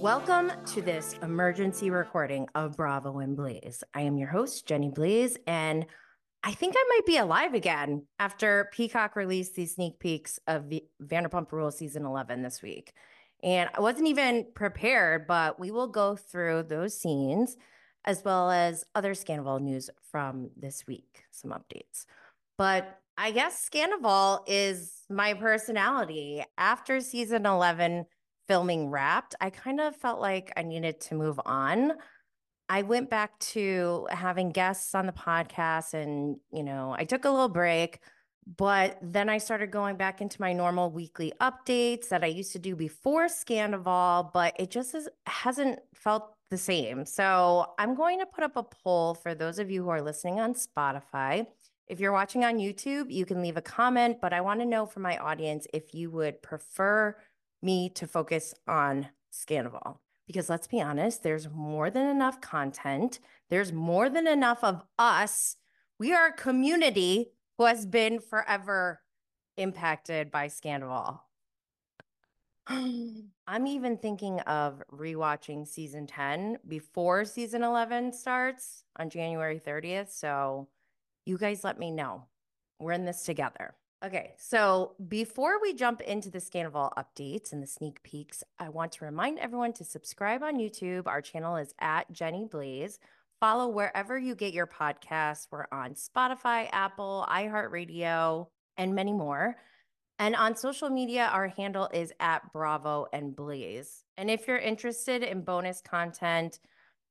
Welcome to this emergency recording of Bravo and Blaze. I am your host, Jenny Blaze, and I think I might be alive again after Peacock released these sneak peeks of Vanderpump Rules season 11 this week. And I wasn't even prepared, but we will go through those scenes as well as other Scandoval news from this week, some updates. But I guess Scandoval is my personality. After season 11 filming wrapped, I kind of felt like I needed to move on. I went back to having guests on the podcast and, you know, I took a little break, but then I started going back into my normal weekly updates that I used to do before Scandoval, but it just is, hasn't felt the same. So I'm going to put up a poll for those of you who are listening on Spotify. If you're watching on YouTube, you can leave a comment, but I want to know from my audience if you would prefer me to focus on Scandoval because let's be honest, there's more than enough content. There's more than enough of us. We are a community who has been forever impacted by Scandoval. I'm even thinking of rewatching season 10 before season 11 starts on January 30th. So you guys let me know. We're in this together. Okay, so before we jump into the Scandoval updates and the sneak peeks, I want to remind everyone to subscribe on YouTube. Our channel is at Jenny Blaze. Follow wherever you get your podcasts. We're on Spotify, Apple, iHeartRadio, and many more. And on social media, our handle is at Bravo and Blaze. And if you're interested in bonus content,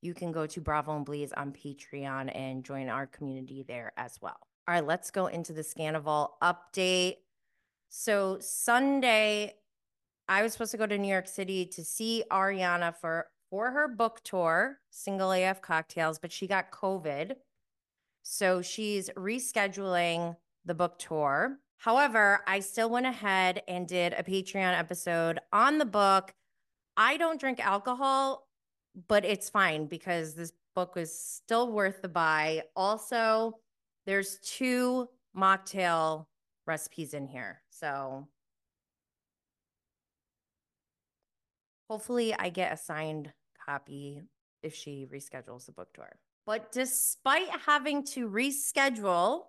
you can go to Bravo and Blaze on Patreon and join our community there as well. All right, let's go into the Scandoval update. So Sunday, I was supposed to go to New York City to see Ariana for for her book tour, Single AF Cocktails, but she got COVID. So she's rescheduling the book tour. However, I still went ahead and did a Patreon episode on the book. I don't drink alcohol, but it's fine because this book is still worth the buy. Also, there's two mocktail recipes in here. So hopefully I get a signed copy if she reschedules the book tour. But despite having to reschedule,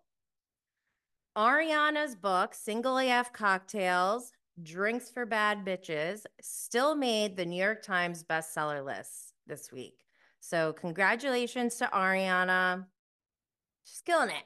Ariana's book, Single AF Cocktails, Drinks for Bad Bitches, still made the New York Times bestseller list this week. So, congratulations to Ariana. She's killing it.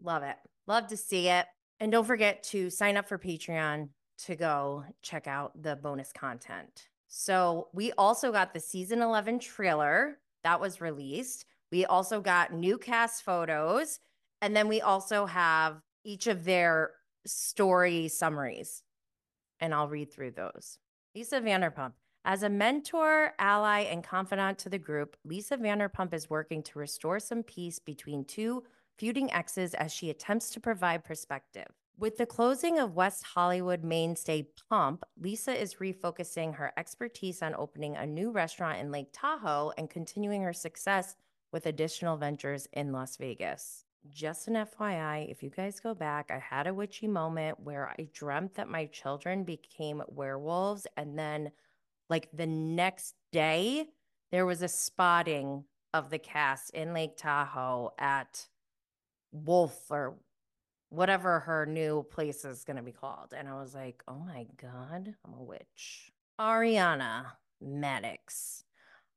Love it. Love to see it. And don't forget to sign up for Patreon to go check out the bonus content. So, we also got the season 11 trailer that was released. We also got new cast photos. And then we also have each of their story summaries. And I'll read through those. Lisa Vanderpump. As a mentor, ally, and confidant to the group, Lisa Vanderpump is working to restore some peace between two feuding exes as she attempts to provide perspective. With the closing of West Hollywood mainstay Pump, Lisa is refocusing her expertise on opening a new restaurant in Lake Tahoe and continuing her success with additional ventures in Las Vegas. Just an FYI, if you guys go back, I had a witchy moment where I dreamt that my children became werewolves. And then, like the next day, there was a spotting of the cast in Lake Tahoe at Wolf or whatever her new place is going to be called. And I was like, oh my God, I'm a witch. Ariana Madix.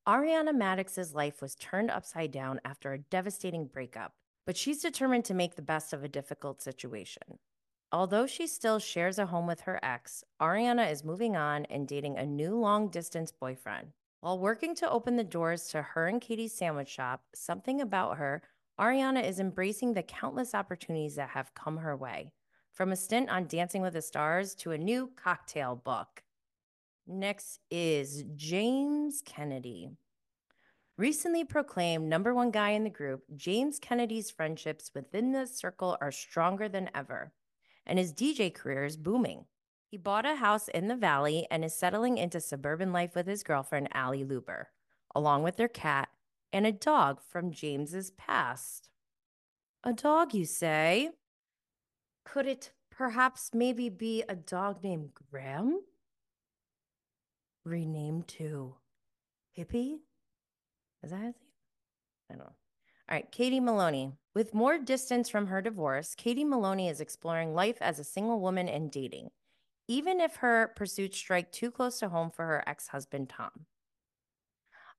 Ariana Madix's life was turned upside down after a devastating breakup, but she's determined to make the best of a difficult situation. Although she still shares a home with her ex, Ariana is moving on and dating a new long distance boyfriend. While working to open the doors to her and Katie's sandwich shop, something about her Ariana is embracing the countless opportunities that have come her way, from a stint on Dancing with the Stars to a new cocktail book. Next is James Kennedy. Recently proclaimed number one guy in the group, James Kennedy's friendships within the circle are stronger than ever, and his DJ career is booming. He bought a house in the valley and is settling into suburban life with his girlfriend, Ally Lewber, along with their cat, and a dog from James's past. A dog, you say? Could it perhaps maybe be a dog named Graham? renamed to Hippie. Is that his name? I don't know. All right, Katie Maloney. With more distance from her divorce, Katie Maloney is exploring life as a single woman and dating, even if her pursuits strike too close to home for her ex husband, Tom.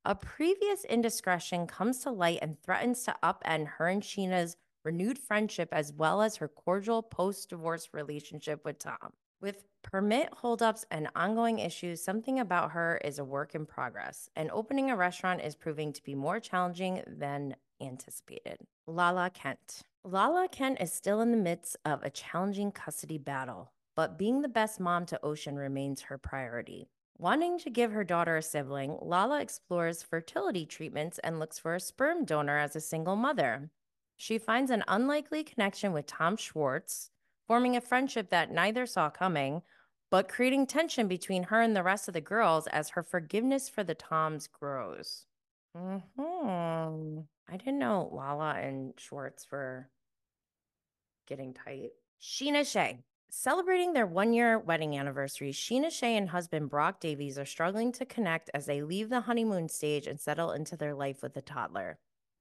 A previous indiscretion comes to light and threatens to upend her and Scheana's renewed friendship as well as her cordial post divorce relationship with Tom. With permit holdups and ongoing issues, something about her is a work in progress, and opening a restaurant is proving to be more challenging than anticipated. Lala Kent. Lala Kent is still in the midst of a challenging custody battle, but being the best mom to Ocean remains her priority. Wanting to give her daughter a sibling, Lala explores fertility treatments and looks for a sperm donor as a single mother. She finds an unlikely connection with Tom Schwartz, forming a friendship that neither saw coming, but creating tension between her and the rest of the girls as her forgiveness for the Toms grows. Hmm. I didn't know Lala and Schwartz were getting tight. Scheana Shay. Celebrating their one year wedding anniversary, Scheana Shay and husband Brock Davies are struggling to connect as they leave the honeymoon stage and settle into their life with a toddler.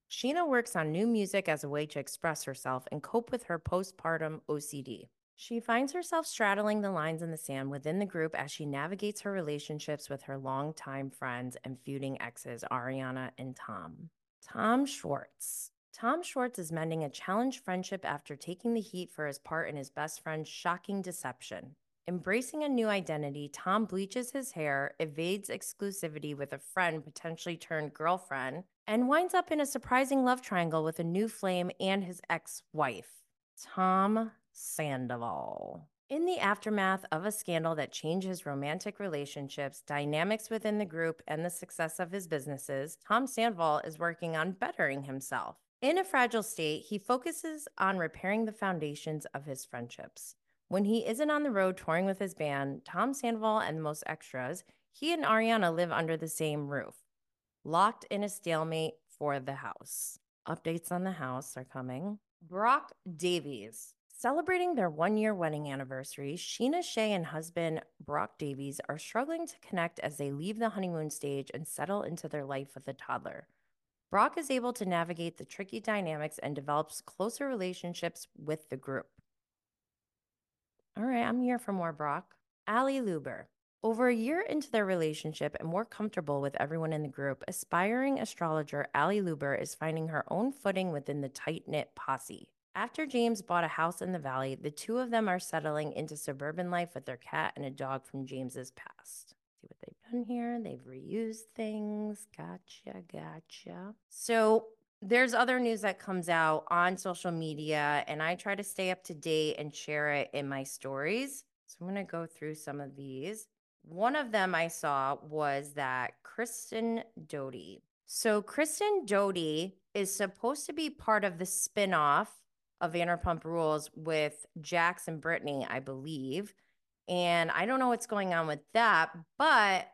Scheana works on new music as a way to express herself and cope with her postpartum OCD. She finds herself straddling the lines in the sand within the group as she navigates her relationships with her longtime friends and feuding exes, Ariana and Tom. Tom Schwartz. Tom Schwartz is mending a challenged friendship after taking the heat for his part in his best friend's shocking deception. Embracing a new identity, Tom bleaches his hair, evades exclusivity with a friend potentially turned girlfriend, and winds up in a surprising love triangle with a new flame and his ex wife, Tom Sandoval. In the aftermath of a scandal that changed his romantic relationships, dynamics within the group, and the success of his businesses, Tom Sandoval is working on bettering himself. In a fragile state, he focuses on repairing the foundations of his friendships. When he isn't on the road touring with his band, Tom Sandoval and the most extras, he and Ariana live under the same roof, locked in a stalemate for the house. Updates on the house are coming. Brock Davies. Celebrating their one year wedding anniversary, Scheana Shay and husband Brock Davies are struggling to connect as they leave the honeymoon stage and settle into their life with a toddler. Brock is able to navigate the tricky dynamics and develops closer relationships with the group. All right, I'm here for more Brock. Ally Lewber. Over a year into their relationship and more comfortable with everyone in the group, aspiring astrologer Ally Lewber is finding her own footing within the tight knit posse. After James bought a house in the valley, the two of them are settling into suburban life with their cat and a dog from James's past. See what they've done here? They've reused things. Gotcha, gotcha. So there's other news that comes out on social media, and I try to stay up to date and share it in my stories. So I'm going to go through some of these. One of them I saw was that Kristen Doute. So Kristen Doute is supposed to be part of the spinoff of Vanderpump Rules with Jax and Brittany, I believe. And I don't know what's going on with that, but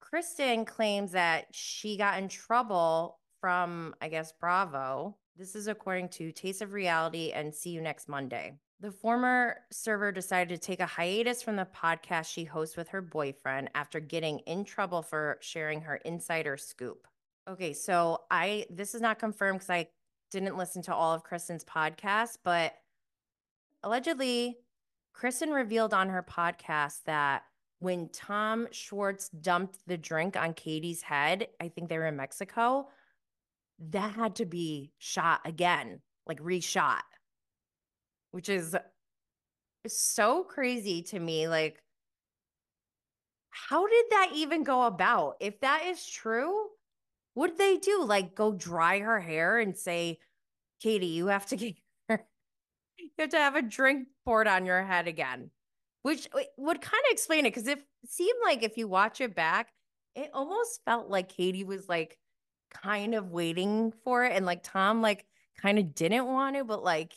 Kristen claims that she got in trouble from, I guess, Bravo. This is according to Taste of Reality and See You Next Monday. The former server decided to take a hiatus from the podcast she hosts with her boyfriend after getting in trouble for sharing her insider scoop. Okay, so I this is not confirmed because I didn't listen to all of Kristen's podcast, but allegedly, Kristen revealed on her podcast that when Tom Schwartz dumped the drink on Katie's head, I think they were in Mexico, that had to be shot again, like reshot, which is so crazy to me. Like, how did that even go about? If that is true, what did they do? Like, go dry her hair and say, Katie, you have to get you have to have a drink poured on your head again, which eh, would kind of explain it because it seemed like if you watch it back, it almost felt like Katie was like kind of waiting for it and like Tom like kind of didn't want to, but like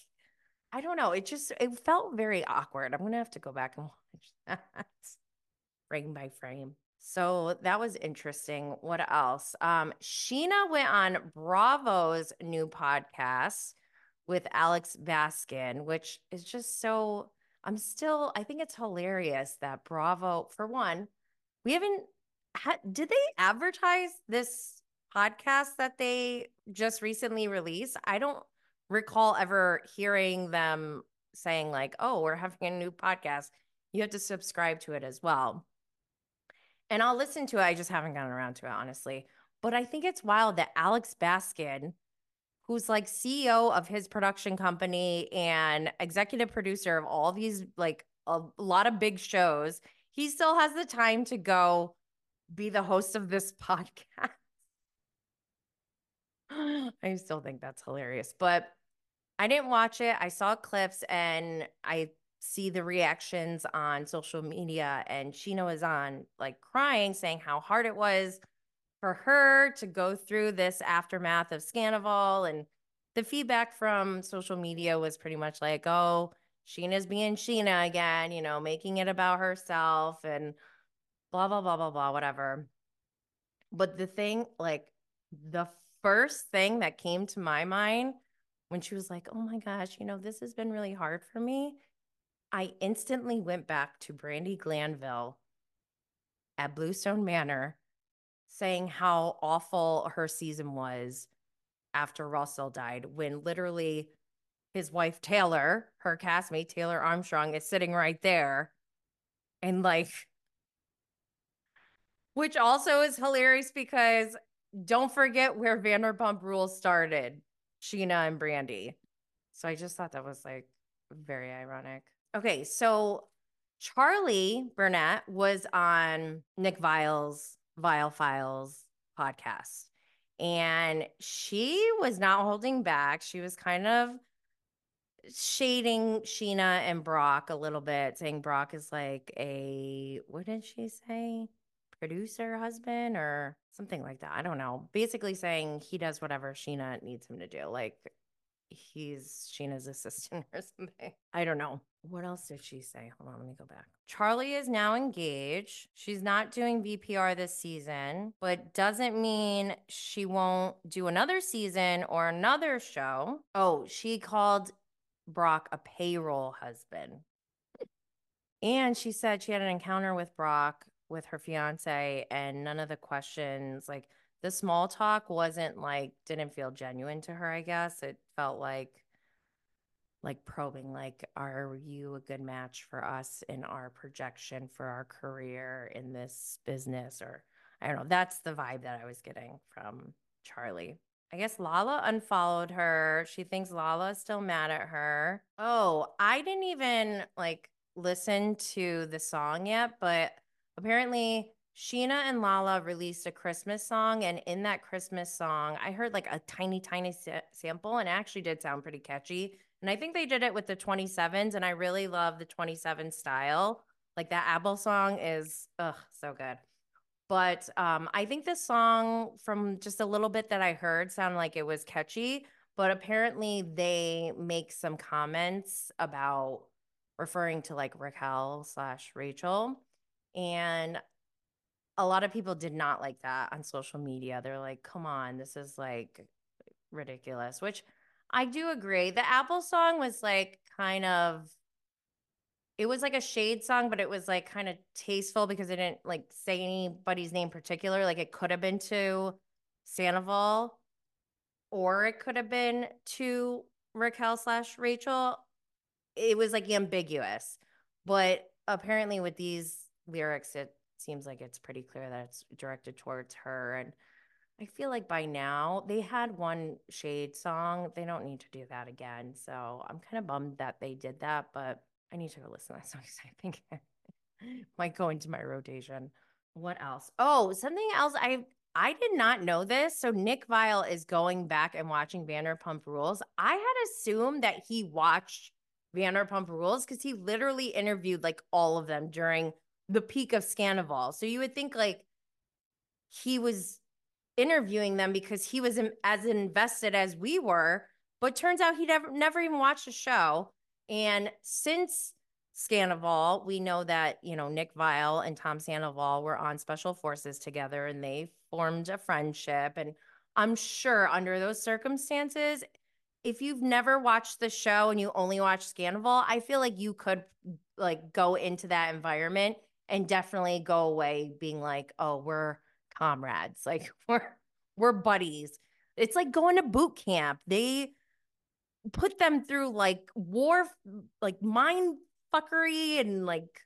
I don't know. It just it felt very awkward. I'm gonna have to go back and watch that frame by frame. So that was interesting. What else? Um, Scheana went on Bravo's new podcast with Alex Baskin, which is just so I'm still, I think it's hilarious that Bravo, for one, we haven't ha- did they advertise this podcast that they just recently released? I don't recall ever hearing them saying like, "Oh, we're having a new podcast. You have to subscribe to it as well." And I'll listen to it. I just haven't gotten around to it, honestly. But I think it's wild that Alex Baskin, who's like CEO of his production company and executive producer of all these like a lot of big shows, he still has the time to go be the host of this podcast. I still think that's hilarious. But I didn't watch it. I saw clips and I see the reactions on social media and Scheana was on like crying saying how hard it was for her to go through this aftermath of Scandoval and the feedback from social media was pretty much like, "Oh, Scheana's being Scheana again, you know, making it about herself and blah blah blah blah blah whatever." But the thing like the first thing that came to my mind when she was like, "Oh my gosh, you know, this has been really hard for me." I instantly went back to Brandi Glanville at Bluestone Manor saying how awful her season was after Russell died when literally his wife Taylor, her castmate Taylor Armstrong is sitting right there and like which also is hilarious because don't forget where Vanderpump Rules started, Scheana and Brandi. So I just thought that was like very ironic. Okay, so Charli Burnett was on Nick Viall's Viall Files podcast, and she was not holding back. She was kind of shading Scheana and Brock a little bit, saying Brock is like a what did she say? Producer husband or something like that. I don't know. Basically saying he does whatever Scheana needs him to do. Like he's Scheana's assistant or something. I don't know. What else did she say? Hold on, let me go back. Charli is now engaged. She's not doing VPR this season, but doesn't mean she won't do another season or another show. Oh, she called Brock a payroll husband. And she said she had an encounter with Brock with her fiance, and none of the questions, like the small talk, wasn't like, didn't feel genuine to her, I guess. It felt like, like probing, like, are you a good match for us in our projection for our career in this business? Or I don't know. That's the vibe that I was getting from Charli. I guess Lala unfollowed her. She thinks Lala's still mad at her. Oh, I didn't even like listen to the song yet, but apparently Scheana and Lala released a Christmas song. And in that Christmas song, I heard like a tiny, tiny sa- sample and it actually did sound pretty catchy. And I think they did it with the 27s. And I really love the 27 style. Like that Apple song is, ugh, so good. But um, I think this song, from just a little bit that I heard, sounded like it was catchy. But apparently, they make some comments about referring to like Raquel slash Rachel. And a lot of people did not like that on social media. They're like, come on, this is like ridiculous, which I do agree. The Apple song was like kind of it was like a shade song, but it was like kind of tasteful because it didn't like say anybody's name particular. Like it could have been to Sandoval or it could have been to Raquel slash Rachel. It was like ambiguous. But apparently with these lyrics, it seems like it's pretty clear that it's directed towards her. And I feel like by now they had one shade song. They don't need to do that again. So I'm kind of bummed that they did that, but I need to go listen to that song because I think it might go into my rotation. What else? Oh, something else. I I did not know this. So Nick Viall is going back and watching Vanderpump Rules. I had assumed that he watched Vanderpump Rules because he literally interviewed like all of them during the peak of Scandoval. So you would think like he was interviewing them because he was as invested as we were, but turns out he never never even watched the show. And since Scandoval, we know that, you know, Nick Viall and Tom Sandoval were on special forces together and they formed a friendship. And I'm sure under those circumstances, if you've never watched the show and you only watch Scandoval, I feel like you could like go into that environment and definitely go away being like, oh, we're comrades. Like we're we're buddies. It's like going to boot camp. They put them through like war like mind fuckery and like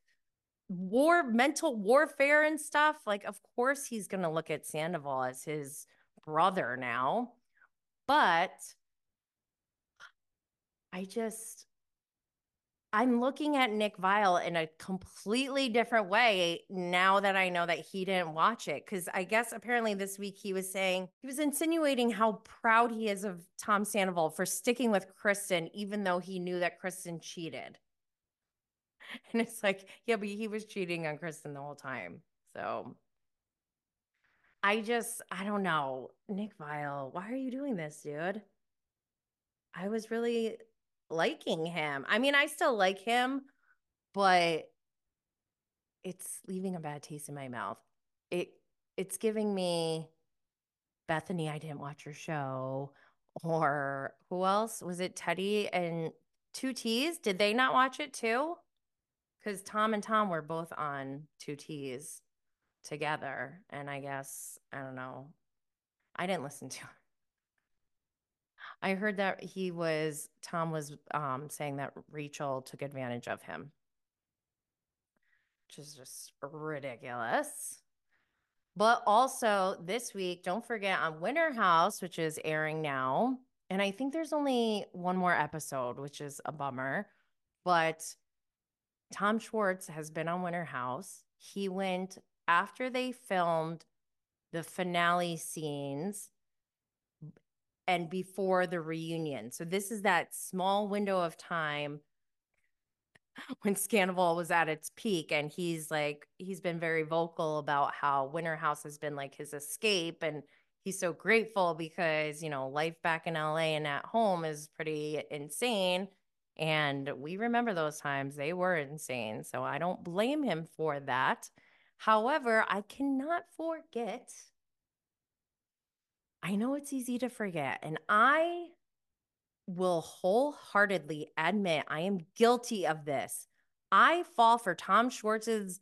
war mental warfare and stuff. Like, of course he's gonna look at Sandoval as his brother now. But I just I'm looking at Nick Viall in a completely different way now that I know that he didn't watch it. Cause I guess apparently this week he was saying, he was insinuating how proud he is of Tom Sandoval for sticking with Kristen, even though he knew that Kristen cheated. And it's like, yeah, but he was cheating on Kristen the whole time. So I just, I don't know. Nick Viall, why are you doing this, dude? I was really liking him. I mean, I still like him, but it's leaving a bad taste in my mouth. It it's giving me Bethany, I didn't watch your show. Or who else? Was it Teddi and Two T's? Did they not watch it too? Because Tom and Tom were both on Two T's together. And I guess, I don't know. I didn't listen to. I heard that he was Tom was um, saying that Rachel took advantage of him, which is just ridiculous. But also this week, don't forget on Winter House, which is airing now, and I think there's only one more episode, which is a bummer. But Tom Schwartz has been on Winter House. He went after they filmed the finale scenes and before the reunion. So this is that small window of time when Scandoval was at its peak and he's like he's been very vocal about how Winter House has been like his escape and he's so grateful because, you know, life back in LA and at home is pretty insane and we remember those times they were insane. So I don't blame him for that. However, I cannot forget I know it's easy to forget. And I will wholeheartedly admit I am guilty of this. I fall for Tom Schwartz's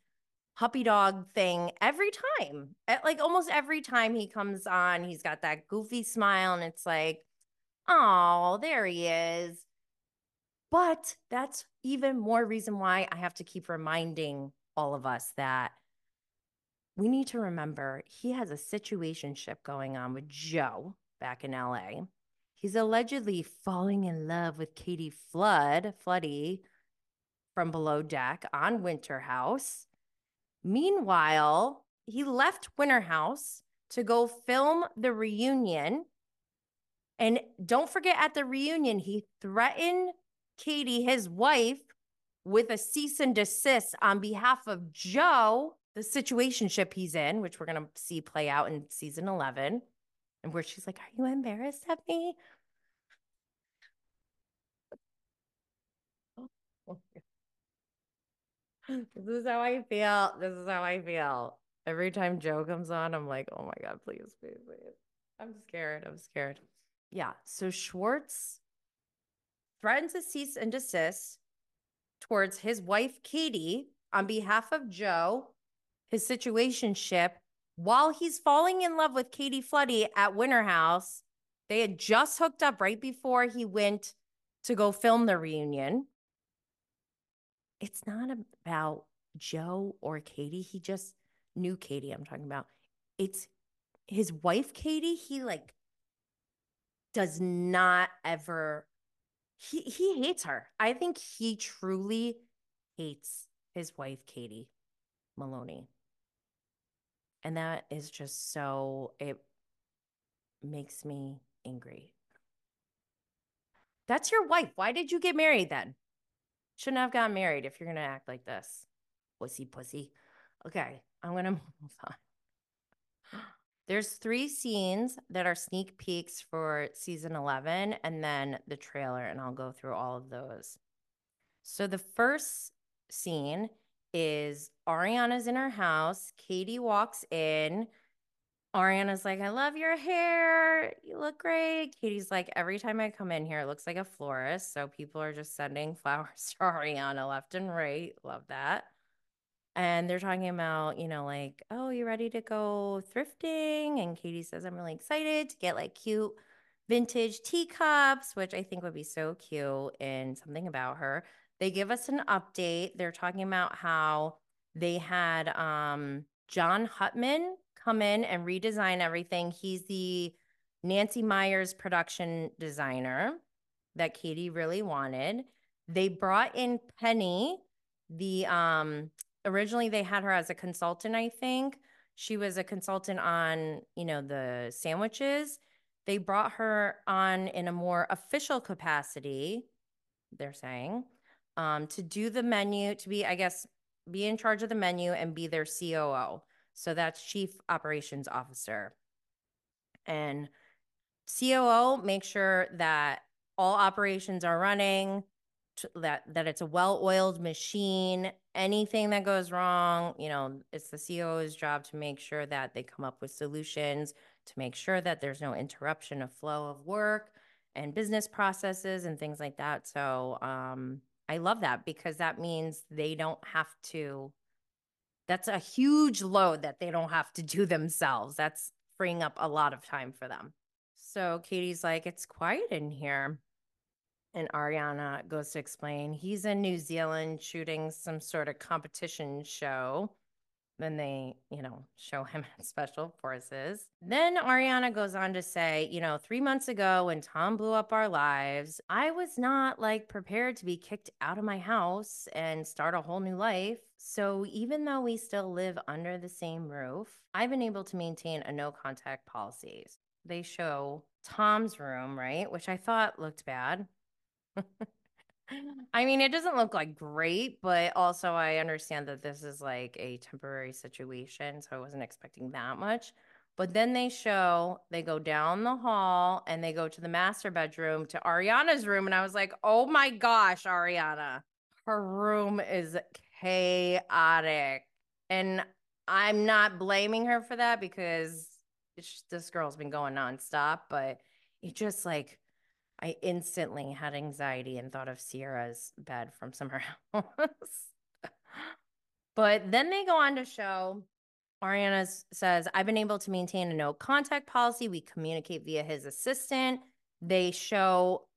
puppy dog thing every time. Like almost every time he comes on, he's got that goofy smile and it's like, oh, there he is. But that's even more reason why I have to keep reminding all of us that we need to remember he has a situationship going on with Joe back in LA. He's allegedly falling in love with Katie Flood, Floody from Below Deck on Winter House. Meanwhile, he left Winter House to go film the reunion. And don't forget at the reunion, he threatened Katie, his wife, with a cease and desist on behalf of Joe the situationship he's in, which we're to see play out in season 11, and where she's like, Are you embarrassed of me? this is how I feel. This is how I feel. Every time Joe comes on, I'm like, oh my God, please, please, please. I'm scared. I'm scared. Yeah. So Schwartz threatens to cease and desist towards his wife, Katie, on behalf of Joe his situationship while he's falling in love with Katie Floody at Winter House. They had just hooked up right before he went to go film the reunion. It's not about Joe or Katie. He just knew Katie, I'm talking about. It's his wife, Katie. He like does not ever, he, he hates her. I think he truly hates his wife, Katie Maloney. And that is just so, it makes me angry. That's your wife. Why did you get married then? Shouldn't have gotten married if you're going to act like this. Pussy, pussy. Okay, I'm going to move on. There's three scenes that are sneak peeks for season 11 and then the trailer, and I'll go through all of those. So the first scene is Ariana's in her house. Katie walks in. Ariana's like, I love your hair. You look great. Katie's like, every time I come in here, it looks like a florist. So people are just sending flowers to Ariana left and right. Love that. and they're talking about, you know, like, oh, you ready to go thrifting? And Katie says, I'm really excited to get like cute vintage teacups, which I think would be so cute and something about her. They give us an update. They're talking about how they had um, Jon Hutman come in and redesign everything. He's the Nancy Meyers production designer that Katie really wanted. They brought in Penny, the um originally they had her as a consultant, I think. She was a consultant on, you know, the sandwiches. They brought her on in a more official capacity, they're saying, um, to do the menu, to be, I guess, be in charge of the menu and be their COO. So that's Chief Operations Officer. And COO, make sure that all operations are running, that that it's a well-oiled machine. Anything that goes wrong, you know, it's the COO's job to make sure that they come up with solutions to make sure that there's no interruption of flow of work and business processes and things like that. So um, I love that because that means they don't have to. That's a huge load that they don't have to do themselves. That's freeing up a lot of time for them. So Katie's like, it's quiet in here. And Ariana goes to explain he's in New Zealand shooting some sort of competition show. Then they, you know, show him at Special Forces. Then Ariana goes on to say, you know, three months ago when Tom blew up our lives, I was not like prepared to be kicked out of my house and start a whole new life. So even though we still live under the same roof, I've been able to maintain a no contact policy. They show Tom's room, right? Which I thought looked bad. I mean, it doesn't look like great, but also I understand that this is like a temporary situation. So I wasn't expecting that much. But then they show, they go down the hall and they go to the master bedroom to Ariana's room. And I was like, oh my gosh, Ariana, her room is chaotic. And I'm not blaming her for that because this girl's been going nonstop, but it just like, I instantly had anxiety and thought of Sierra's bed from somewhere else. but then they go on to show Ariana says, I've been able to maintain a no contact policy. We communicate via his assistant. They show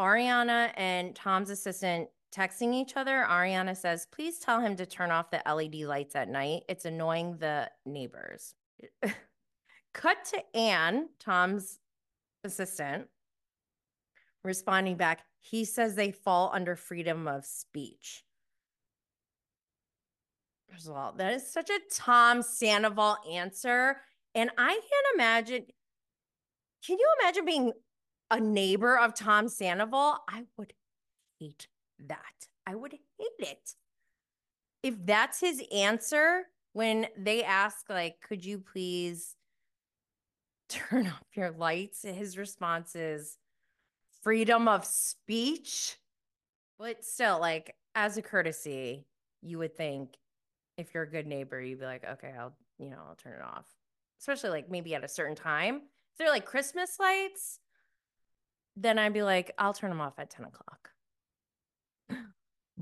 Ariana and Tom's assistant texting each other. Ariana says, Please tell him to turn off the LED lights at night. It's annoying the neighbors. Cut to Anne, Tom's assistant, responding back, he says they fall under freedom of speech. First of all, that is such a Tom Sandoval answer. And I can't imagine. Can you imagine being a neighbor of Tom Sandoval? I would hate that. I would hate it. If that's his answer when they ask, like, could you please turn off your lights? His response is, freedom of speech. But still, like, as a courtesy, you would think if you're a good neighbor, you'd be like, okay, I'll, you know, I'll turn it off. Especially like maybe at a certain time. If they're like Christmas lights, then I'd be like, I'll turn them off at 10 o'clock.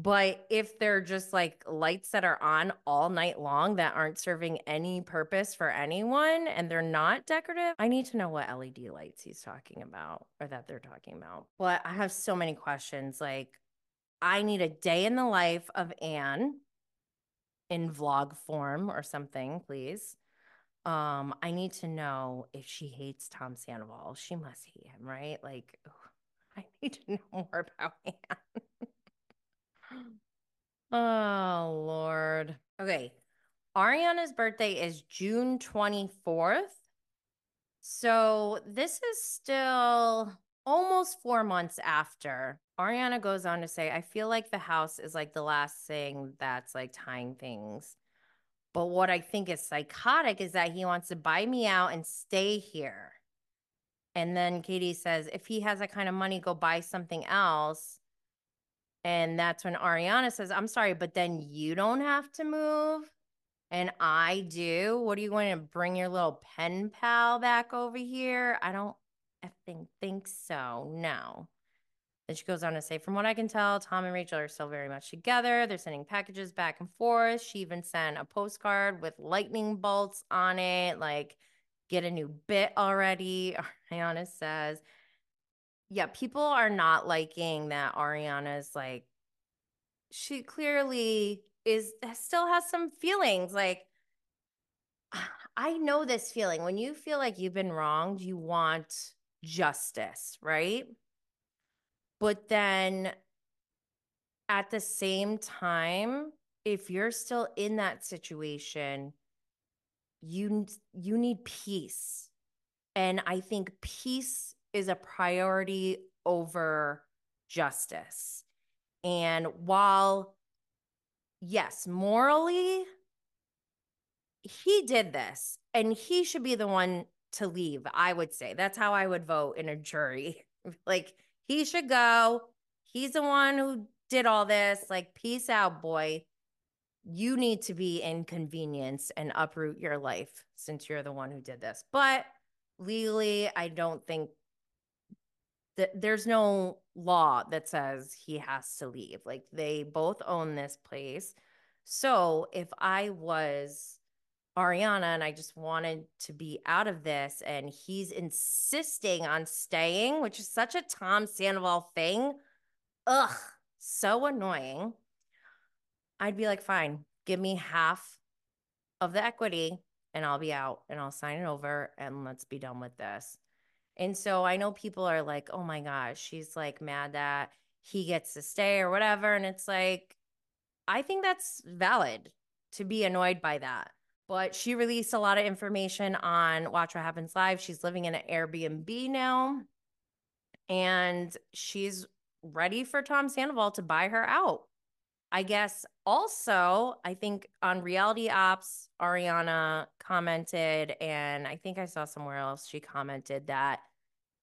But if they're just like lights that are on all night long that aren't serving any purpose for anyone and they're not decorative, I need to know what LED lights he's talking about or that they're talking about. But I have so many questions. Like, I need a day in the life of Anne in vlog form or something, please. Um, I need to know if she hates Tom Sandoval. She must hate him, right? Like, I need to know more about Anne. Oh, Lord. Okay. Ariana's birthday is June 24th. So this is still almost four months after. Ariana goes on to say, I feel like the house is like the last thing that's like tying things. But what I think is psychotic is that he wants to buy me out and stay here. And then Katie says, if he has that kind of money, go buy something else. And that's when Ariana says, I'm sorry, but then you don't have to move. And I do. What are you going to bring your little pen pal back over here? I don't I think think so. No. Then she goes on to say, from what I can tell, Tom and Rachel are still very much together. They're sending packages back and forth. She even sent a postcard with lightning bolts on it, like, get a new bit already. Ariana says, yeah, people are not liking that Ariana's like, she clearly is still has some feelings. Like, I know this feeling when you feel like you've been wronged, you want justice, right? But then at the same time, if you're still in that situation, you you need peace. And I think peace is a priority over justice. And while yes, morally he did this and he should be the one to leave, I would say. That's how I would vote in a jury. like he should go. He's the one who did all this. Like, peace out, boy. You need to be inconvenienced and uproot your life since you're the one who did this. But legally, I don't think there's no law that says he has to leave. Like, they both own this place. So if I was Ariana and I just wanted to be out of this. And he's insisting on staying, which is such a Tom Sandoval thing. Ugh, so annoying. I'd be like, fine, give me half of the equity and I'll be out and I'll sign it over and let's be done with this. And so I know people are like, oh my gosh, she's like mad that he gets to stay or whatever. And it's like, I think that's valid to be annoyed by that but she released a lot of information on Watch What Happens Live. She's living in an Airbnb now, and she's ready for Tom Sandoval to buy her out. I guess also, I think on Reality Ops, Ariana commented, and I think I saw somewhere else she commented that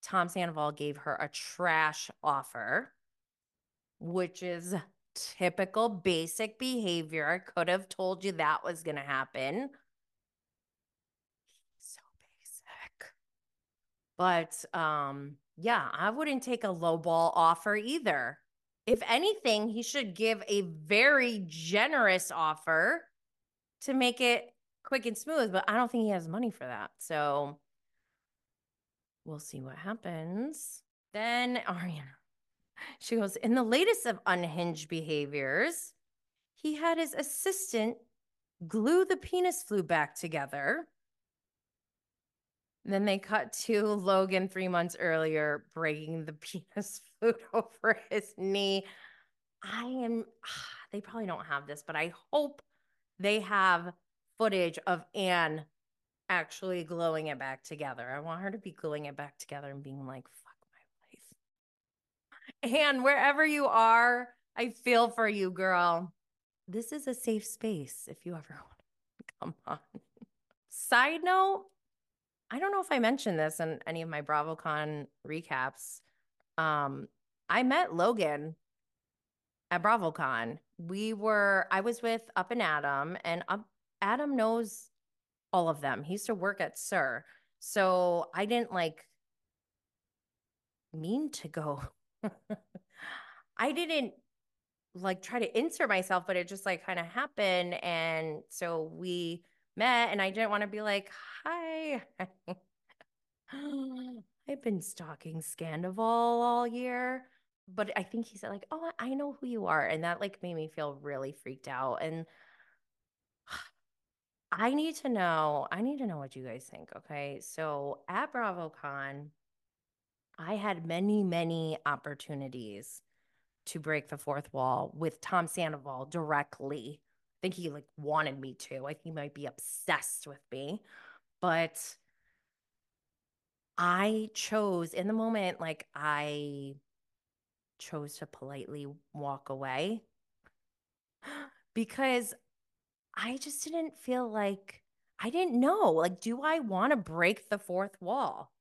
Tom Sandoval gave her a trash offer, which is typical basic behavior. I could have told you that was going to happen. So basic. But um yeah, I wouldn't take a low ball offer either. If anything, he should give a very generous offer to make it quick and smooth, but I don't think he has money for that. So we'll see what happens. Then Ariana she goes, in the latest of unhinged behaviors, he had his assistant glue the penis flute back together. Then they cut to Logan three months earlier breaking the penis flute over his knee. I am, they probably don't have this, but I hope they have footage of Anne actually gluing it back together. I want her to be gluing it back together and being like, fuck my life. and wherever you are, I feel for you, girl. This is a safe space if you ever want to come on. Side note, I don't know if I mentioned this in any of my BravoCon recaps. Um, I met Logan at BravoCon. We were, I was with Up and Adam, and Up, Adam knows all of them. He used to work at SUR. So I didn't like mean to go I didn't like try to insert myself, but it just like kind of happened. And so we met, and I didn't want to be like, hi. I've been stalking Scandoval all year. But I think he said, like, oh, I know who you are. And that like made me feel really freaked out. And I need to know, I need to know what you guys think. Okay. So at BravoCon, I had many, many opportunities to break the fourth wall with Tom Sandoval directly. I think he like wanted me to. I think he might be obsessed with me. But I chose in the moment, like I chose to politely walk away because I just didn't feel like I didn't know. Like, do I want to break the fourth wall?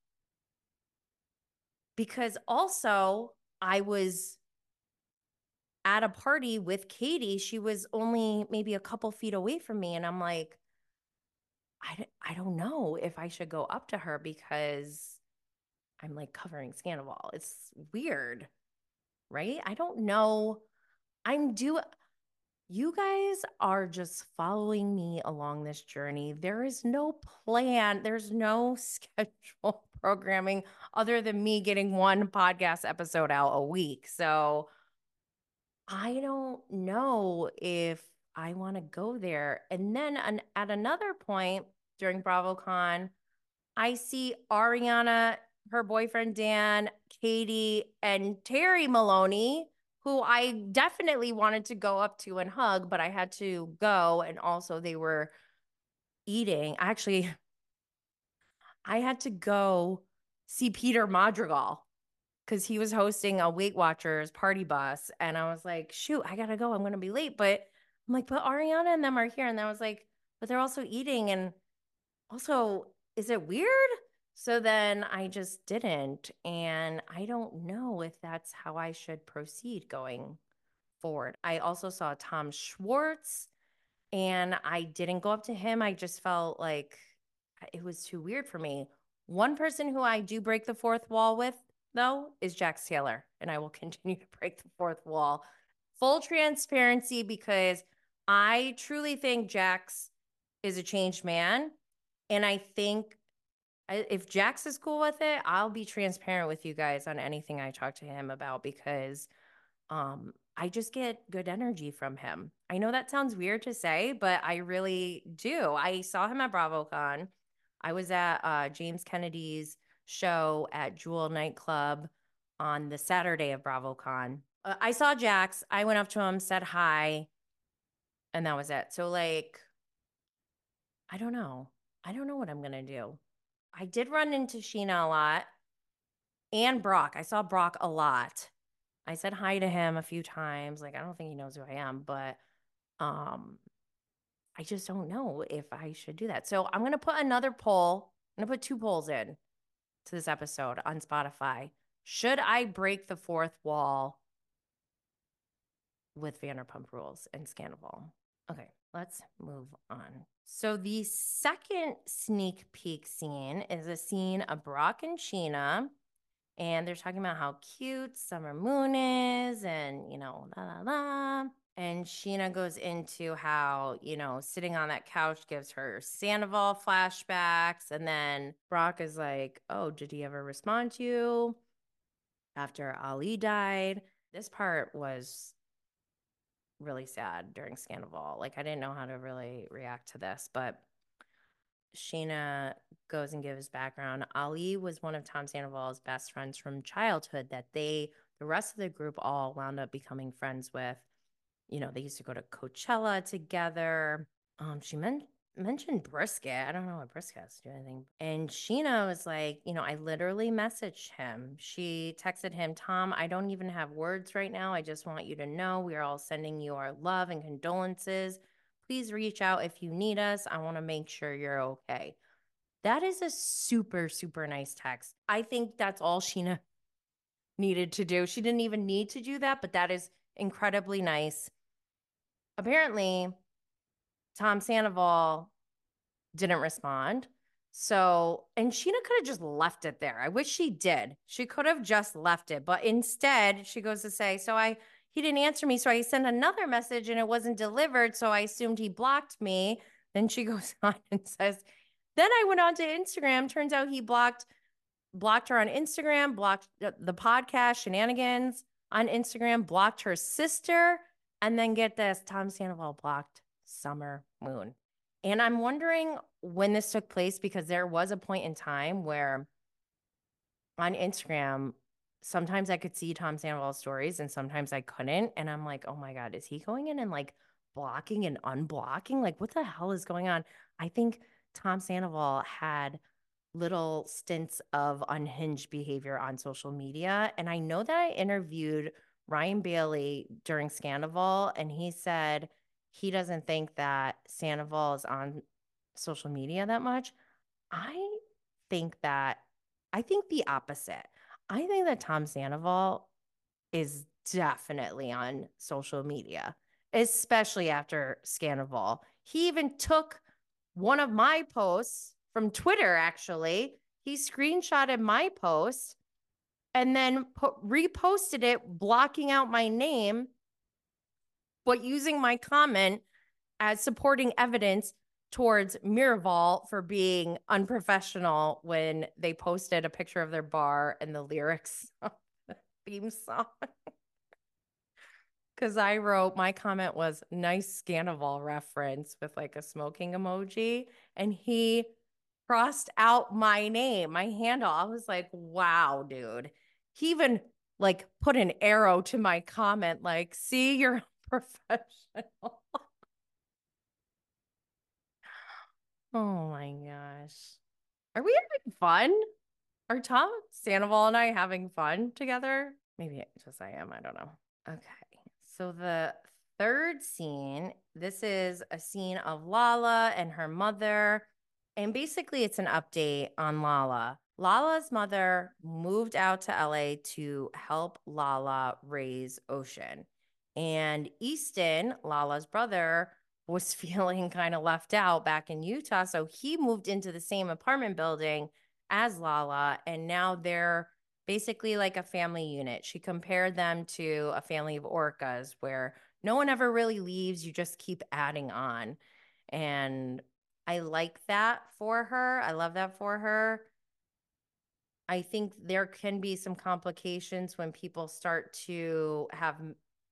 because also I was at a party with Katie. She was only maybe a couple feet away from me. And I'm like, I, I don't know if I should go up to her because I'm like covering Scandoval. It's weird. right? I don't know. I'm do you guys are just following me along this journey. There is no plan, there's no schedule programming other than me getting one podcast episode out a week. So I don't know if I want to go there. And then an, at another point during BravoCon, I see Ariana, her boyfriend Dan, Katie, and Terry Maloney who I definitely wanted to go up to and hug, but I had to go. And also, they were eating. Actually, I had to go see Peter Madrigal because he was hosting a Weight Watchers party bus. And I was like, shoot, I got to go. I'm going to be late. But I'm like, but Ariana and them are here. And I was like, but they're also eating. And also, is it weird? So then I just didn't. And I don't know if that's how I should proceed going forward. I also saw Tom Schwartz and I didn't go up to him. I just felt like it was too weird for me. One person who I do break the fourth wall with, though, is Jax Taylor. And I will continue to break the fourth wall. Full transparency because I truly think Jax is a changed man. And I think I, if Jax is cool with it, I'll be transparent with you guys on anything I talk to him about because um, I just get good energy from him. I know that sounds weird to say, but I really do. I saw him at BravoCon. I was at uh, James Kennedy's show at Jewel Nightclub on the Saturday of BravoCon. Uh, I saw Jax. I went up to him, said hi, and that was it. So, like, I don't know. I don't know what I'm going to do. I did run into Scheana a lot and Brock. I saw Brock a lot. I said hi to him a few times. Like, I don't think he knows who I am, but um, I just don't know if I should do that. So I'm going to put another poll. I'm going to put two polls in to this episode on Spotify. Should I break the fourth wall with Vanderpump Rules and Scandoval? Okay, let's move on. So the second sneak peek scene is a scene of Brock and Scheana, and they're talking about how cute Summer Moon is, and you know, la la la. And Scheana goes into how, you know, sitting on that couch gives her Sandoval flashbacks. And then Brock is like, Oh, did he ever respond to you after Ali died? This part was really sad during Scandoval. Like I didn't know how to really react to this, but Scheana goes and gives background. Ali was one of Tom Sandoval's best friends from childhood that they, the rest of the group all wound up becoming friends with. You know, they used to go to Coachella together. Um, she meant mentioned brisket. I don't know what brisket has to do anything. And Scheana was like, you know, I literally messaged him. She texted him, Tom, I don't even have words right now. I just want you to know we are all sending you our love and condolences. Please reach out if you need us. I want to make sure you're okay. That is a super, super nice text. I think that's all Scheana needed to do. She didn't even need to do that, but that is incredibly nice. Apparently, Tom Sandoval didn't respond. So, and Scheana could have just left it there. I wish she did. She could have just left it, but instead she goes to say, So I, he didn't answer me. So I sent another message and it wasn't delivered. So I assumed he blocked me. Then she goes on and says, Then I went on to Instagram. Turns out he blocked, blocked her on Instagram, blocked the podcast shenanigans on Instagram, blocked her sister. And then get this Tom Sandoval blocked summer moon. And I'm wondering when this took place because there was a point in time where on Instagram, sometimes I could see Tom Sandoval's stories and sometimes I couldn't. And I'm like, oh my God, is he going in and like blocking and unblocking? Like, what the hell is going on? I think Tom Sandoval had little stints of unhinged behavior on social media. And I know that I interviewed Ryan Bailey during Scandoval, and he said he doesn't think that Sandoval is on social media that much. I think that I think the opposite. I think that Tom Sandoval is definitely on social media, especially after Scandoval. He even took one of my posts from Twitter, actually. He screenshotted my post and then put, reposted it, blocking out my name, but using my comment as supporting evidence towards Miraval for being unprofessional when they posted a picture of their bar and the lyrics of the theme song. Because I wrote, my comment was nice Scandoval reference with like a smoking emoji. And he crossed out my name, my handle. I was like, wow, dude. He even like put an arrow to my comment, like, see, you're professional. oh my gosh. Are we having fun? Are Tom Sandoval and I having fun together? Maybe just I am. I don't know. Okay. So the third scene, this is a scene of Lala and her mother. And basically, it's an update on Lala. Lala's mother moved out to LA to help Lala raise Ocean. And Easton, Lala's brother, was feeling kind of left out back in Utah. So he moved into the same apartment building as Lala. And now they're basically like a family unit. She compared them to a family of orcas where no one ever really leaves. You just keep adding on. And I like that for her. I love that for her. I think there can be some complications when people start to have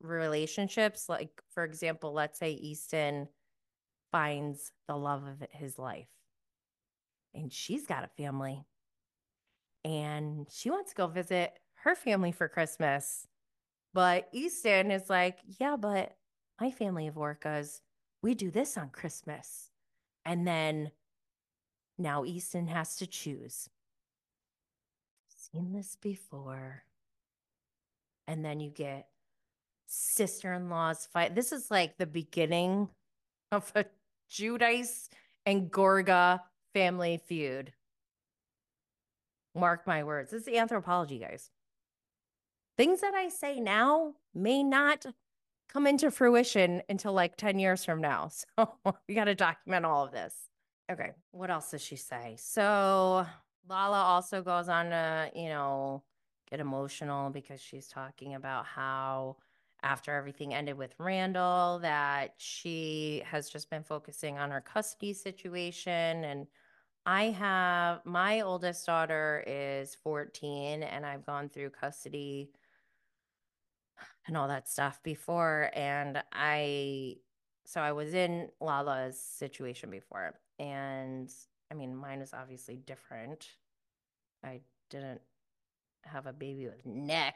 relationships. Like, for example, let's say Easton finds the love of his life and she's got a family and she wants to go visit her family for Christmas. But Easton is like, yeah, but my family of orcas, we do this on Christmas. And then now Easton has to choose. Seen this before. And then you get sister in law's fight. This is like the beginning of a Giudice and Gorga family feud. Mark my words. This is Anthropologie, guys. Things that I say now may not come into fruition until like 10 years from now. So we got to document all of this. Okay. What else does she say? So Lala also goes on to, you know, get emotional because she's talking about how after everything ended with Randall, that she has just been focusing on her custody situation. And I have my oldest daughter is 14, and I've gone through custody and all that stuff before. And I, so I was in Lala's situation before. And I mean, mine is obviously different. I didn't have a baby with Nick,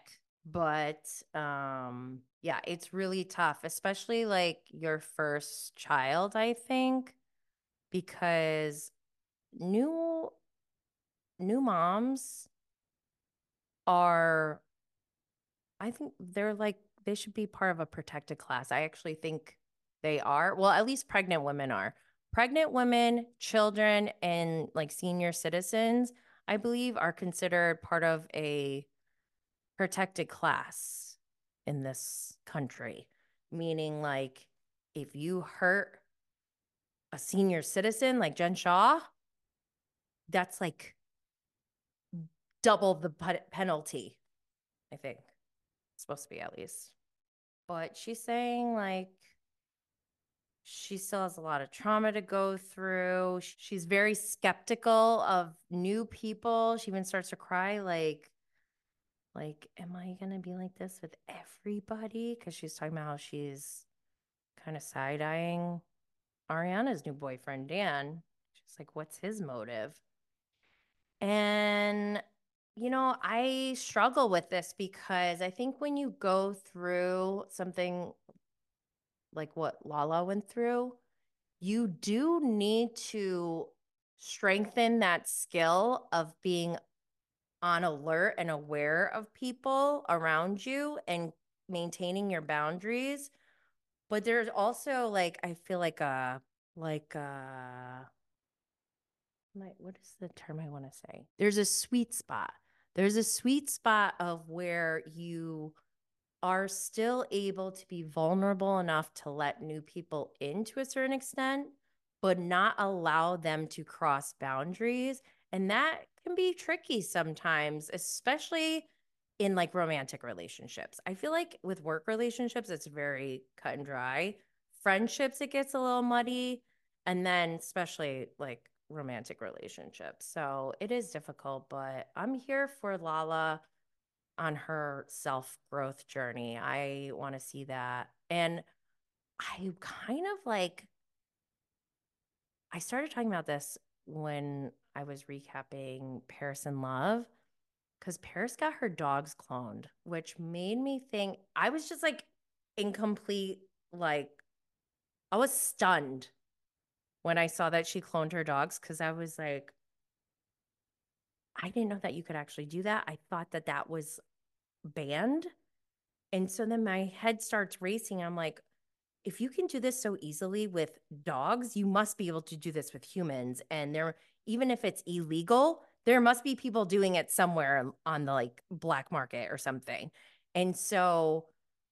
but um, yeah, it's really tough, especially like your first child, I think, because new new moms are I think they're like they should be part of a protected class. I actually think they are. Well, at least pregnant women are. Pregnant women, children, and like senior citizens, I believe, are considered part of a protected class in this country. Meaning, like, if you hurt a senior citizen like Jen Shah, that's like double the penalty, I think It's supposed to be at least. But she's saying like she still has a lot of trauma to go through. She's very skeptical of new people. She even starts to cry like like am I going to be like this with everybody cuz she's talking about how she's kind of side-eyeing Ariana's new boyfriend Dan. She's like what's his motive? And you know, I struggle with this because I think when you go through something like what Lala went through, you do need to strengthen that skill of being on alert and aware of people around you and maintaining your boundaries. But there's also like I feel like a like a what is the term I want to say? There's a sweet spot there's a sweet spot of where you are still able to be vulnerable enough to let new people in to a certain extent, but not allow them to cross boundaries. And that can be tricky sometimes, especially in like romantic relationships. I feel like with work relationships, it's very cut and dry. Friendships, it gets a little muddy. And then, especially like romantic relationships. So it is difficult, but I'm here for Lala on her self growth journey. I want to see that. And I kind of like, I started talking about this when I was recapping Paris in Love because Paris got her dogs cloned, which made me think I was just like incomplete, like, I was stunned when I saw that she cloned her dogs because I was like, I didn't know that you could actually do that. I thought that that was banned. And so then my head starts racing. I'm like, if you can do this so easily with dogs, you must be able to do this with humans. And there, even if it's illegal, there must be people doing it somewhere on the like black market or something. And so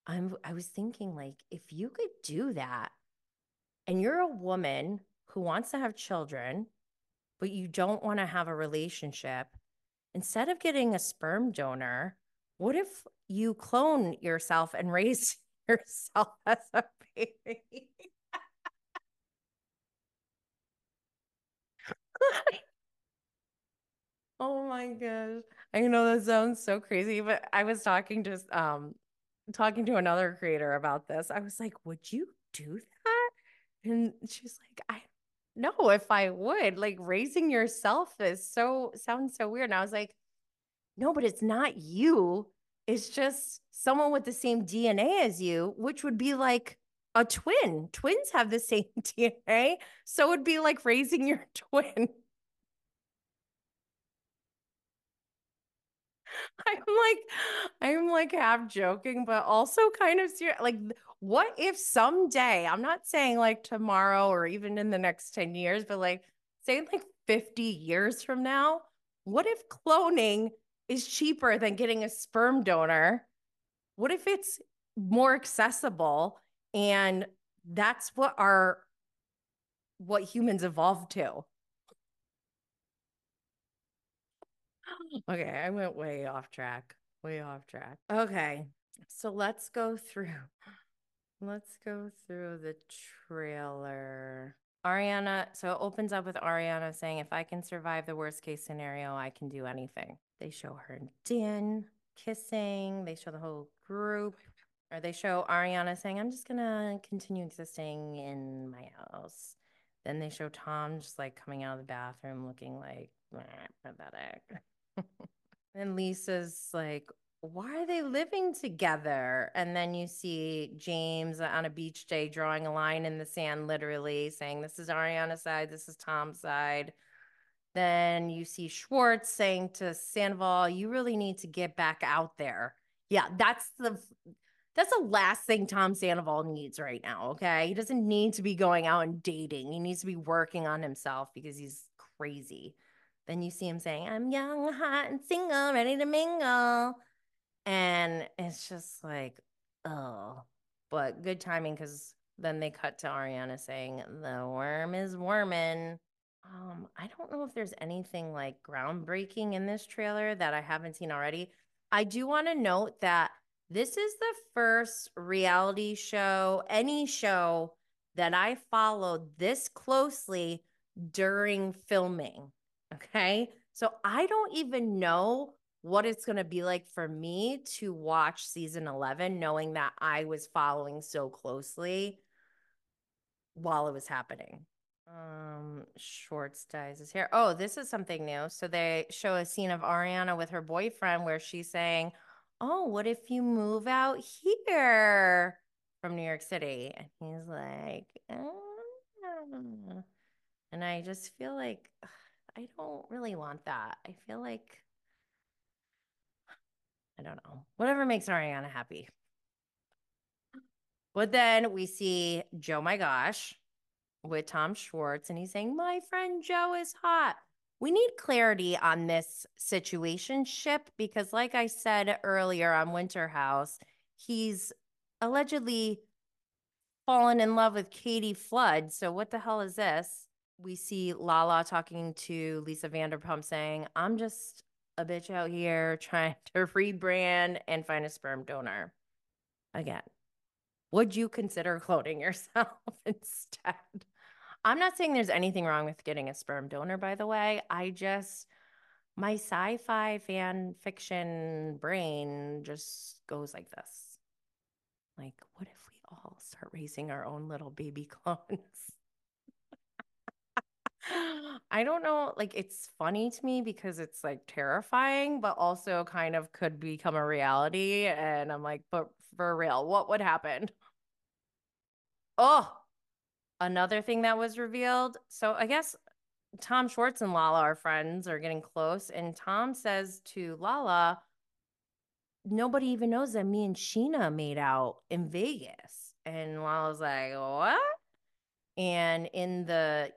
I'm I was thinking like if you could do that and you're a woman who wants to have children, but you don't want to have a relationship, instead of getting a sperm donor, what if you clone yourself and raise yourself as a baby? oh my gosh. I know that sounds so crazy, but I was talking just um talking to another creator about this. I was like, "Would you do that?" And she's like, "I know if I would. Like raising yourself is so sounds so weird. And I was like, no, but it's not you. It's just someone with the same DNA as you, which would be like a twin. Twins have the same DNA. So it'd be like raising your twin. I'm like, I'm like half joking, but also kind of serious. Like, what if someday, I'm not saying like tomorrow or even in the next 10 years, but like, say like 50 years from now, what if cloning is cheaper than getting a sperm donor? What if it's more accessible? And that's what our, what humans evolved to. Okay, I went way off track. Way off track. Okay. So let's go through. Let's go through the trailer. Ariana, so it opens up with Ariana saying, If I can survive the worst case scenario, I can do anything. They show her and Dan kissing. They show the whole group. Or they show Ariana saying, I'm just going to continue existing in my house. Then they show Tom just like coming out of the bathroom looking like pathetic. and Lisa's like, why are they living together? And then you see James on a beach day drawing a line in the sand, literally saying, This is Ariana's side, this is Tom's side. Then you see Schwartz saying to Sandoval, You really need to get back out there. Yeah, that's the that's the last thing Tom Sandoval needs right now. Okay. He doesn't need to be going out and dating. He needs to be working on himself because he's crazy. Then you see him saying, I'm young, hot, and single, ready to mingle. And it's just like, oh, but good timing because then they cut to Ariana saying, the worm is worming. Um, I don't know if there's anything like groundbreaking in this trailer that I haven't seen already. I do want to note that this is the first reality show, any show that I followed this closely during filming. Okay. So I don't even know what it's going to be like for me to watch season 11, knowing that I was following so closely while it was happening. Um, Schwartz dyes his hair. Oh, this is something new. So they show a scene of Ariana with her boyfriend where she's saying, Oh, what if you move out here from New York City? And he's like, oh. And I just feel like I don't really want that. I feel like I don't know. Whatever makes Ariana happy. But then we see Jo My Gosh with Tom Schwartz, and he's saying, My friend Jo is hot. We need clarity on this situation ship because, like I said earlier on Winter House, he's allegedly fallen in love with Katie Flood. So, what the hell is this? we see Lala talking to Lisa Vanderpump saying, I'm just a bitch out here trying to rebrand and find a sperm donor. Again, would you consider cloning yourself instead? I'm not saying there's anything wrong with getting a sperm donor, by the way. I just, my sci fi fan fiction brain just goes like this. Like, what if we all start raising our own little baby clones? I don't know. Like, it's funny to me because it's like terrifying, but also kind of could become a reality. And I'm like, but for real, what would happen? Oh, another thing that was revealed. So I guess Tom Schwartz and Lala are friends, are getting close. And Tom says to Lala, nobody even knows that me and Scheana made out in Vegas. And Lala's like, what? And in the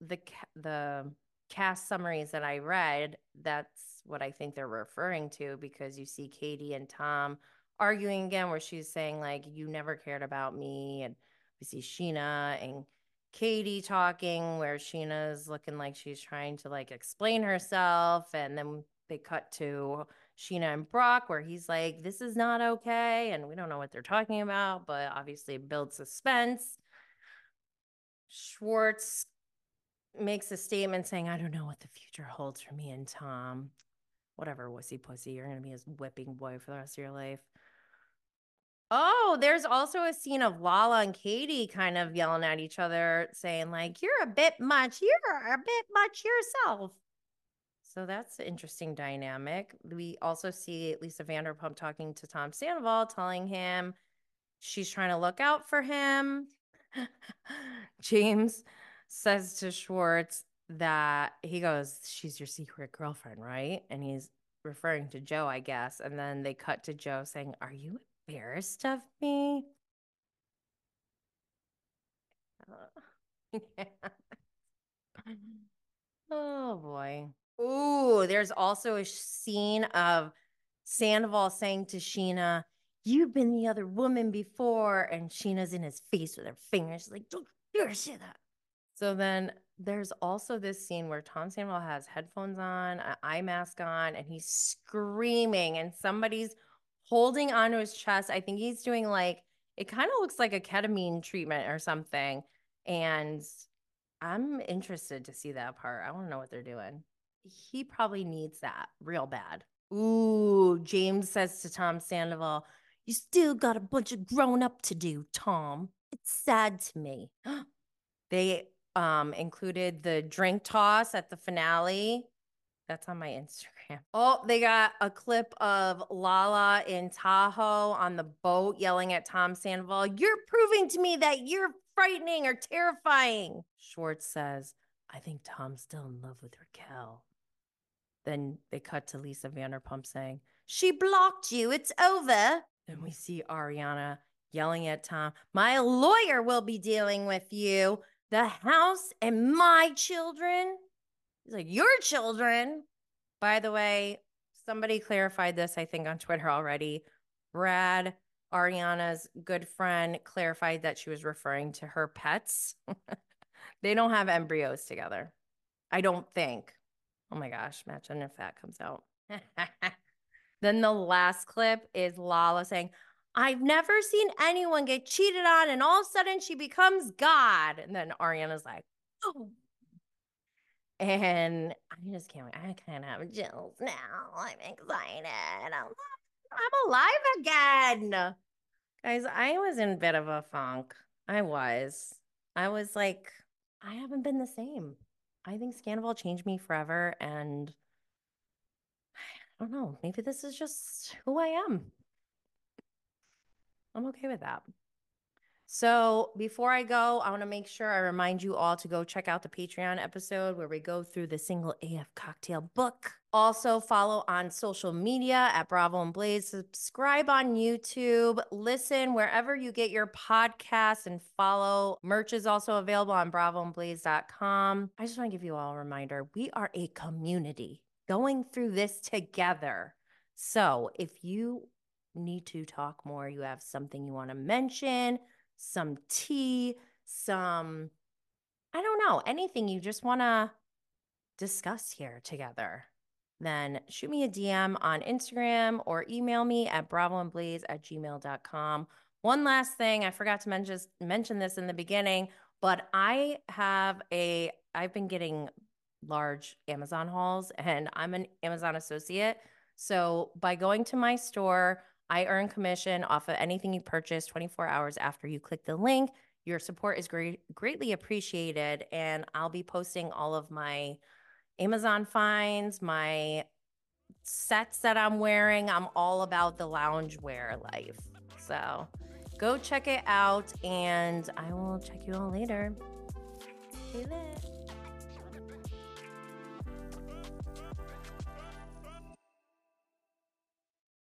the the cast summaries that I read, that's what I think they're referring to because you see Katie and Tom arguing again, where she's saying like, "You never cared about me," and we see Scheana and Katie talking, where Scheana's looking like she's trying to like explain herself, and then they cut to Scheana and Brock, where he's like, "This is not okay," and we don't know what they're talking about, but obviously it builds suspense. Schwartz makes a statement saying, I don't know what the future holds for me and Tom. Whatever, wussy pussy. You're going to be his whipping boy for the rest of your life. Oh, there's also a scene of Lala and Katie kind of yelling at each other, saying, like, you're a bit much. You're a bit much yourself. So that's an interesting dynamic. We also see Lisa Vanderpump talking to Tom Sandoval, telling him she's trying to look out for him. James says to Schwartz that he goes, She's your secret girlfriend, right? And he's referring to Jo, I guess. And then they cut to Jo saying, Are you embarrassed of me? Uh, yeah. Oh boy. Ooh, there's also a scene of Sandoval saying to Scheana, You've been the other woman before. And Scheana's in his face with her fingers, like, Don't you ever say that. So then there's also this scene where Tom Sandoval has headphones on, an eye mask on, and he's screaming, and somebody's holding onto his chest. I think he's doing like it kind of looks like a ketamine treatment or something. And I'm interested to see that part. I want to know what they're doing. He probably needs that real bad. Ooh, James says to Tom Sandoval, You still got a bunch of grown up to do, Tom. It's sad to me. they um, included the drink toss at the finale. That's on my Instagram. Oh, they got a clip of Lala in Tahoe on the boat yelling at Tom Sandoval, You're proving to me that you're frightening or terrifying. Schwartz says, I think Tom's still in love with Raquel. Then they cut to Lisa Vanderpump saying, She blocked you. It's over. Then we see Ariana yelling at Tom, My lawyer will be dealing with you the house and my children. He's like, Your children. By the way, somebody clarified this, I think, on Twitter already. Brad, Ariana's good friend, clarified that she was referring to her pets. they don't have embryos together. I don't think. Oh my gosh, imagine if that comes out. then the last clip is Lala saying, I've never seen anyone get cheated on, and all of a sudden she becomes God. And then Ariana's like, oh. And I just can't wait. I kind of have chills now. I'm excited. I'm, I'm alive again. Guys, I was in a bit of a funk. I was. I was like, I haven't been the same. I think Scandal changed me forever. And I don't know. Maybe this is just who I am. I'm okay with that. So before I go, I want to make sure I remind you all to go check out the Patreon episode where we go through the single AF cocktail book. Also follow on social media at Bravo and Blaze. Subscribe on YouTube. Listen wherever you get your podcasts and follow. Merch is also available on bravoandblaze.com. I just want to give you all a reminder. We are a community going through this together. So if you need to talk more, you have something you want to mention, some tea, some, I don't know, anything you just want to discuss here together, then shoot me a DM on Instagram or email me at bravoandblaze at gmail.com. One last thing, I forgot to mention mention this in the beginning, but I have a I've been getting large Amazon hauls and I'm an Amazon associate. So by going to my store, I earn commission off of anything you purchase 24 hours after you click the link. Your support is great, greatly appreciated. And I'll be posting all of my Amazon finds, my sets that I'm wearing. I'm all about the loungewear life. So go check it out and I will check you all later. Stay lit.